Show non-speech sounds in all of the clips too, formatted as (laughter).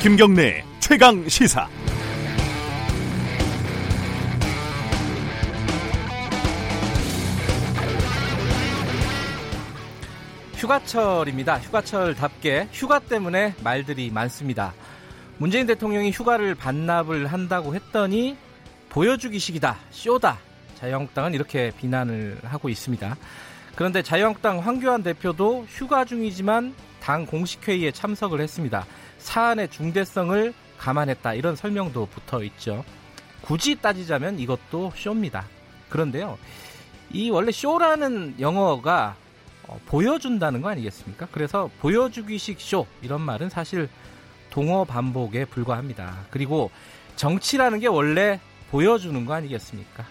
김경래 최강 시사. 휴가철입니다. 휴가철답게 휴가 때문에 말들이 많습니다. 문재인 대통령이 휴가를 반납을 한다고 했더니 보여주기식이다, 쇼다. 자유한국당은 이렇게 비난을 하고 있습니다. 그런데 자유한국당 황교안 대표도 휴가 중이지만 당 공식회의에 참석을 했습니다. 사안의 중대성을 감안했다. 이런 설명도 붙어 있죠. 굳이 따지자면 이것도 쇼입니다. 그런데요. 이 원래 쇼라는 영어가 어, 보여준다는 거 아니겠습니까? 그래서 보여주기식 쇼 이런 말은 사실 동어 반복에 불과합니다. 그리고 정치라는 게 원래 보여주는 거 아니겠습니까?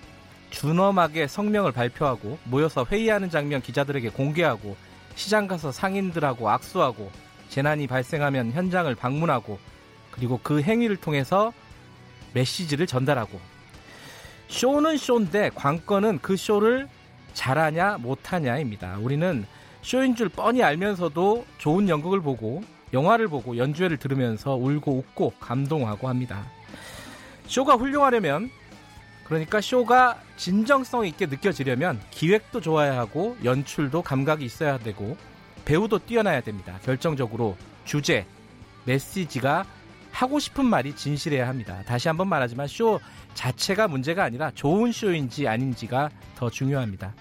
준엄하게 성명을 발표하고 모여서 회의하는 장면 기자들에게 공개하고 시장 가서 상인들하고 악수하고 재난이 발생하면 현장을 방문하고 그리고 그 행위를 통해서 메시지를 전달하고 쇼는 쇼인데 관건은 그 쇼를 잘하냐 못하냐입니다. 우리는 쇼인 줄 뻔히 알면서도 좋은 연극을 보고 영화를 보고 연주회를 들으면서 울고 웃고 감동하고 합니다. 쇼가 훌륭하려면 그러니까 쇼가 진정성 있게 느껴지려면 기획도 좋아야 하고 연출도 감각이 있어야 되고 배우도 뛰어나야 됩니다. 결정적으로 주제, 메시지가 하고 싶은 말이 진실해야 합니다. 다시 한번 말하지만 쇼 자체가 문제가 아니라 좋은 쇼인지 아닌지가 더 중요합니다.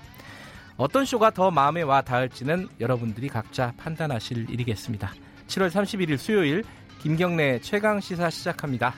어떤 쇼가 더 마음에 와 닿을지는 여러분들이 각자 판단하실 일이겠습니다. 7월 31일 수요일 김경래 최강 시사 시작합니다.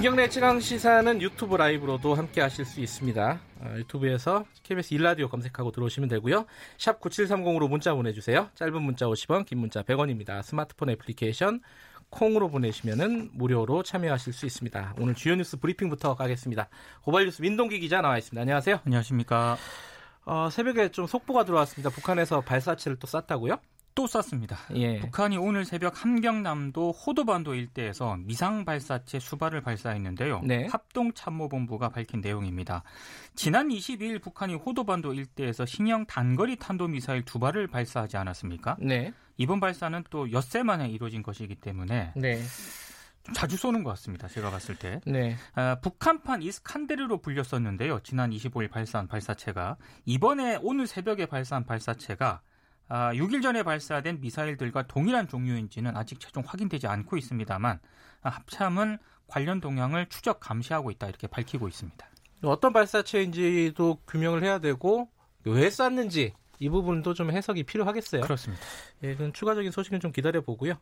김경래 최강 시사는 유튜브 라이브로도 함께 하실 수 있습니다. 어, 유튜브에서 KBS 일라디오 검색하고 들어오시면 되고요. 샵 9730으로 문자 보내주세요. 짧은 문자 50원, 긴 문자 100원입니다. 스마트폰 애플리케이션 콩으로 보내시면 무료로 참여하실 수 있습니다. 오늘 주요 뉴스 브리핑부터 가겠습니다. 고발 뉴스 민동기 기자 나와 있습니다. 안녕하세요. 안녕하십니까. 어, 새벽에 좀 속보가 들어왔습니다. 북한에서 발사체를 또 쐈다고요? 또 쐈습니다. 예. 북한이 오늘 새벽 함경남도 호도반도 일대에서 미상 발사체 수발을 발사했는데요. 네. 합동 참모본부가 밝힌 내용입니다. 지난 22일 북한이 호도반도 일대에서 신형 단거리 탄도 미사일 두 발을 발사하지 않았습니까? 네. 이번 발사는 또 엿새 만에 이루어진 것이기 때문에 네. 좀 자주 쏘는 것 같습니다. 제가 봤을 때. 네. 아, 북한판 이스칸데르로 불렸었는데요. 지난 25일 발사한 발사체가 이번에 오늘 새벽에 발사한 발사체가 아, 6일 전에 발사된 미사일들과 동일한 종류인지는 아직 최종 확인되지 않고 있습니다만 아, 합참은 관련 동향을 추적 감시하고 있다 이렇게 밝히고 있습니다. 어떤 발사체인지도 규명을 해야 되고 왜 쐈는지 이 부분도 좀 해석이 필요하겠어요. 그렇습니다. 예, 그건 추가적인 소식은 좀 기다려 보고요.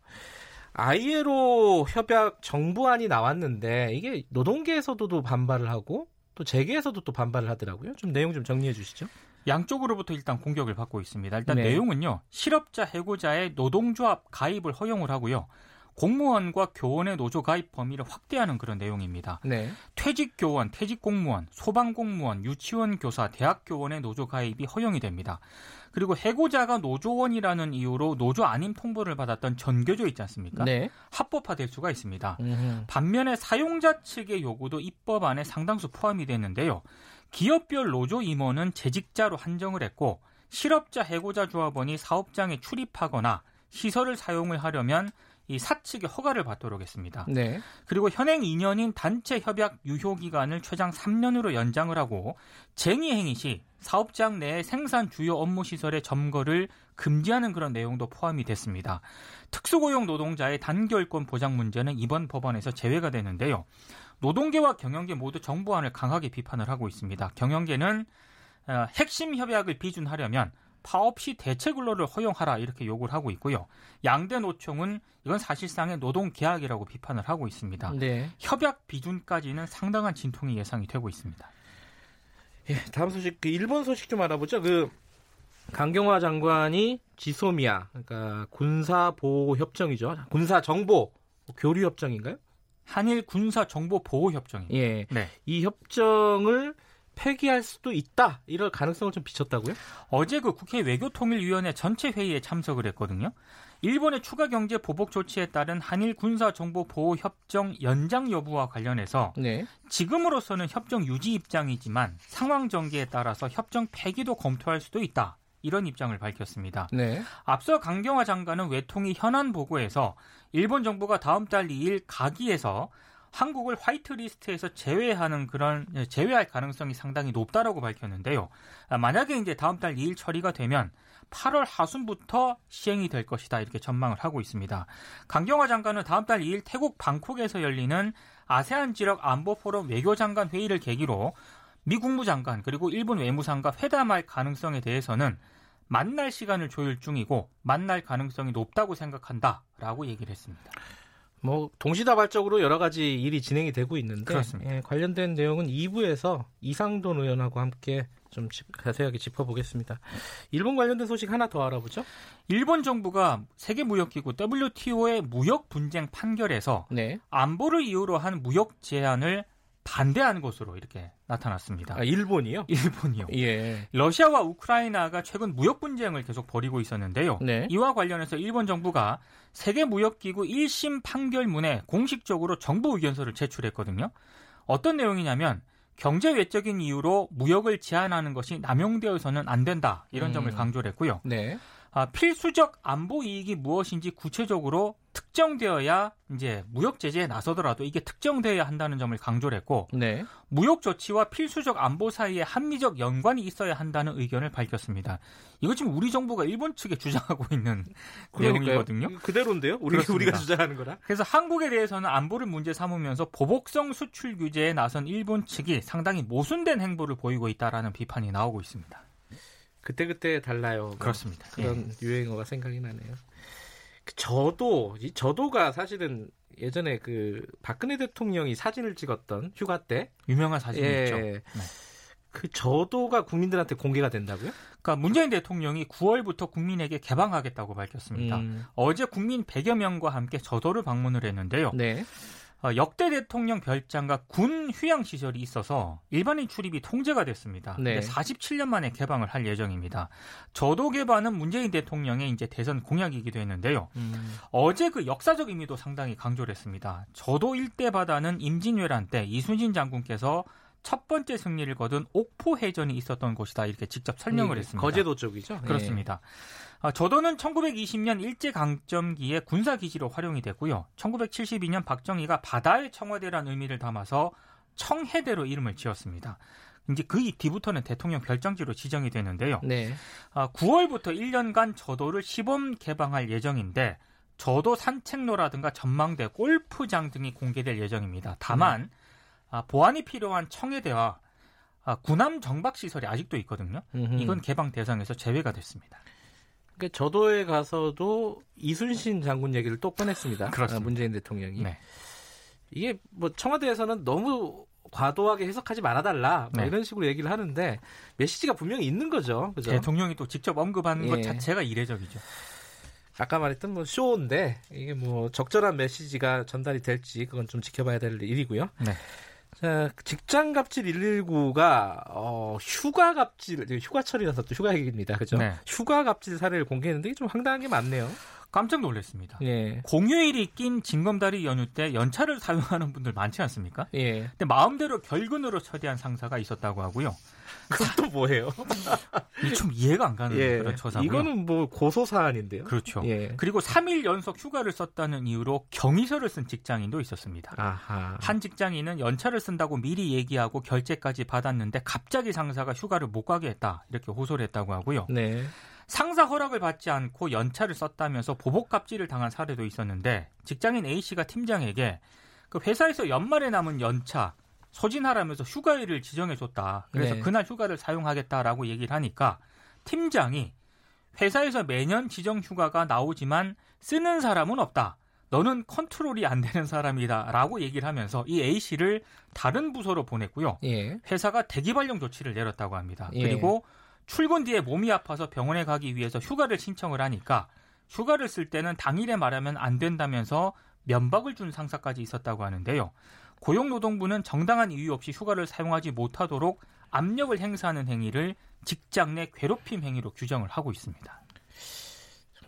아이에로 협약 정부안이 나왔는데 이게 노동계에서도 반발을 하고 또 재계에서도 또 반발을 하더라고요. 좀 내용 좀 정리해 주시죠. 양쪽으로부터 일단 공격을 받고 있습니다. 일단 네. 내용은요. 실업자 해고자의 노동조합 가입을 허용을 하고요. 공무원과 교원의 노조 가입 범위를 확대하는 그런 내용입니다. 네. 퇴직 교원, 퇴직 공무원, 소방 공무원, 유치원 교사, 대학 교원의 노조 가입이 허용이 됩니다. 그리고 해고자가 노조원이라는 이유로 노조 아님 통보를 받았던 전교조 있지 않습니까? 네. 합법화될 수가 있습니다. 음흠. 반면에 사용자 측의 요구도 입법안에 상당수 포함이 됐는데요. 기업별 노조 임원은 재직자로 한정을 했고 실업자 해고자 조합원이 사업장에 출입하거나 시설을 사용을 하려면 이 사측의 허가를 받도록 했습니다. 네. 그리고 현행 2년인 단체 협약 유효 기간을 최장 3년으로 연장을 하고 쟁의 행위 시 사업장 내 생산 주요 업무 시설의 점거를 금지하는 그런 내용도 포함이 됐습니다. 특수고용 노동자의 단결권 보장 문제는 이번 법안에서 제외가 되는데요. 노동계와 경영계 모두 정부안을 강하게 비판을 하고 있습니다. 경영계는 어, 핵심 협약을 비준하려면 파업 시 대체 근로를 허용하라 이렇게 요구를 하고 있고요. 양대 노총은 이건 사실상의 노동 계약이라고 비판을 하고 있습니다. 네. 협약 비준까지는 상당한 진통이 예상이 되고 있습니다. 예, 다음 소식 그 일본 소식 좀 알아보죠. 그 강경화 장관이 지소미아 그러니까 군사 보호 협정이죠. 군사 정보 교류 협정인가요? 한일 군사 정보 보호 협정입니다. 예. 네. 이 협정을 폐기할 수도 있다 이럴 가능성을 좀 비쳤다고요? 어제 그 국회 외교통일위원회 전체 회의에 참석을 했거든요. 일본의 추가 경제 보복 조치에 따른 한일 군사 정보 보호 협정 연장 여부와 관련해서 네. 지금으로서는 협정 유지 입장이지만 상황 전개에 따라서 협정 폐기도 검토할 수도 있다. 이런 입장을 밝혔습니다. 네. 앞서 강경화 장관은 외통위 현안 보고에서 일본 정부가 다음 달 2일 가기에서 한국을 화이트리스트에서 제외하는 그런 제외할 가능성이 상당히 높다라고 밝혔는데요. 아, 만약에 이제 다음 달 2일 처리가 되면 8월 하순부터 시행이 될 것이다 이렇게 전망을 하고 있습니다. 강경화 장관은 다음 달 2일 태국 방콕에서 열리는 아세안 지역 안보 포럼 외교장관 회의를 계기로 미 국무장관 그리고 일본 외무상과 회담할 가능성에 대해서는 만날 시간을 조율 중이고 만날 가능성이 높다고 생각한다라고 얘기를 했습니다. 뭐 동시다발적으로 여러 가지 일이 진행이 되고 있는데 예, 관련된 내용은 2부에서 이상돈 의원하고 함께 좀 자세하게 짚어보겠습니다. 일본 관련된 소식 하나 더 알아보죠. 일본 정부가 세계 무역기구 WTO의 무역 분쟁 판결에서 네. 안보를 이유로 한 무역 제한을 반대하는 것으로 이렇게 나타났습니다. 아, 일본이요? (laughs) 일본이요. 예. 러시아와 우크라이나가 최근 무역 분쟁을 계속 벌이고 있었는데요. 네. 이와 관련해서 일본 정부가 세계 무역 기구 1심 판결문에 공식적으로 정부 의견서를 제출했거든요. 어떤 내용이냐면 경제 외적인 이유로 무역을 제한하는 것이 남용되어서는 안 된다 이런 음. 점을 강조를 했고요. 네. 아, 필수적 안보 이익이 무엇인지 구체적으로 특정되어야 이제 무역 제재에 나서더라도 이게 특정되어야 한다는 점을 강조를 했고 네. 무역 조치와 필수적 안보 사이에 합리적 연관이 있어야 한다는 의견을 밝혔습니다. 이거 지금 우리 정부가 일본 측에 주장하고 있는 그러니까요. 내용이거든요. 그대로인데요? 우리, 우리가 주장하는 거라. 그래서 한국에 대해서는 안보를 문제 삼으면서 보복성 수출 규제에 나선 일본 측이 상당히 모순된 행보를 보이고 있다라는 비판이 나오고 있습니다. 그때그때 달라요. 그렇습니다. 그런 예. 유행어가 생각이 나네요. 그 저도 이 저도가 사실은 예전에 그 박근혜 대통령이 사진을 찍었던 휴가 때 유명한 사진이죠. 예. 네. 그 저도가 국민들한테 공개가 된다고요? 그러니까 문재인 대통령이 9월부터 국민에게 개방하겠다고 밝혔습니다. 음. 어제 국민 100여 명과 함께 저도를 방문을 했는데요. 네. 어, 역대 대통령 별장과 군 휴양 시설이 있어서 일반인 출입이 통제가 됐습니다. 네. 47년 만에 개방을 할 예정입니다. 저도 개방은 문재인 대통령의 이제 대선 공약이기도 했는데요. 음. 어제 그 역사적 의미도 상당히 강조를 했습니다. 저도 일대 바다는 임진왜란 때 이순신 장군께서 첫 번째 승리를 거둔 옥포 해전이 있었던 곳이다 이렇게 직접 설명을 네, 했습니다. 거제도 쪽이죠? 그렇습니다. 네. 아, 저도는 1920년 일제강점기에 군사기지로 활용이 됐고요. 1972년 박정희가 바다의 청와대란 의미를 담아서 청해대로 이름을 지었습니다. 이제 그 뒤부터는 대통령 별장지로 지정이 되는데요. 네. 아, 9월부터 1년간 저도를 시범 개방할 예정인데 저도 산책로라든가 전망대, 골프장 등이 공개될 예정입니다. 다만 네. 아, 보안이 필요한 청해대와 아, 군함 정박 시설이 아직도 있거든요. 음흠. 이건 개방 대상에서 제외가 됐습니다. 그 저도에 가서도 이순신 장군 얘기를 또 꺼냈습니다. (laughs) 그렇습니다. 문재인 대통령이. 네. 이게 뭐 청와대에서는 너무 과도하게 해석하지 말아달라 뭐 네. 이런 식으로 얘기를 하는데 메시지가 분명히 있는 거죠. 그죠? 대통령이 또 직접 언급하는 예. 것 자체가 이례적이죠. 아까 말했던 뭐 쇼인데 이게 뭐 적절한 메시지가 전달이 될지 그건 좀 지켜봐야 될 일이고요. 네. 자, 직장 갑질 119가 어, 휴가 갑질, 휴가철이라서 또 휴가 얘기입니다. 그죠? 네. 휴가 갑질 사례를 공개했는데 좀 황당한 게 많네요. 깜짝 놀랐습니다. 예. 공휴일이 낀 징검다리 연휴 때 연차를 사용하는 분들 많지 않습니까? 예. 근데 마음대로 결근으로 처리한 상사가 있었다고 하고요. 그것도 뭐예요? (laughs) 좀 이해가 안 가는 예. 그런 처사고요. 이거는 뭐 고소 사안인데요. 그렇죠. 예. 그리고 3일 연속 휴가를 썼다는 이유로 경위서를 쓴 직장인도 있었습니다. 아하. 한 직장인은 연차를 쓴다고 미리 얘기하고 결제까지 받았는데 갑자기 상사가 휴가를 못 가게 했다 이렇게 호소를 했다고 하고요. 네. 상사 허락을 받지 않고 연차를 썼다면서 보복 갑질을 당한 사례도 있었는데 직장인 A 씨가 팀장에게 그 회사에서 연말에 남은 연차 소진하라면서 휴가일을 지정해줬다. 그래서 네. 그날 휴가를 사용하겠다라고 얘기를 하니까 팀장이 회사에서 매년 지정 휴가가 나오지만 쓰는 사람은 없다. 너는 컨트롤이 안 되는 사람이다 라고 얘기를 하면서 이 A 씨를 다른 부서로 보냈고요. 예. 회사가 대기 발령 조치를 내렸다고 합니다. 예. 그리고 출근 뒤에 몸이 아파서 병원에 가기 위해서 휴가를 신청을 하니까 휴가를 쓸 때는 당일에 말하면 안 된다면서 면박을 준 상사까지 있었다고 하는데요. 고용노동부는 정당한 이유 없이 휴가를 사용하지 못하도록 압력을 행사하는 행위를 직장 내 괴롭힘 행위로 규정을 하고 있습니다.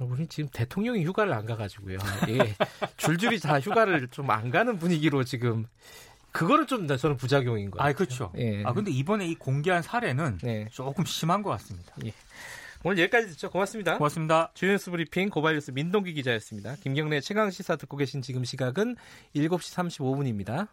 우리 지금 대통령이 휴가를 안 가가지고요. 예, 줄줄이 다 휴가를 좀 안 가는 분위기로 지금 그거는 좀 저는 부작용인 거예요. 아, 그렇죠. 예. 아, 근데 이번에 이 공개한 사례는 네. 조금 심한 것 같습니다. 예. 오늘 여기까지 듣죠. 고맙습니다. 고맙습니다. 주연스 브리핑 고발뉴스 민동기 기자였습니다. 김경래 최강 시사 듣고 계신 지금 시각은 7시 35분입니다.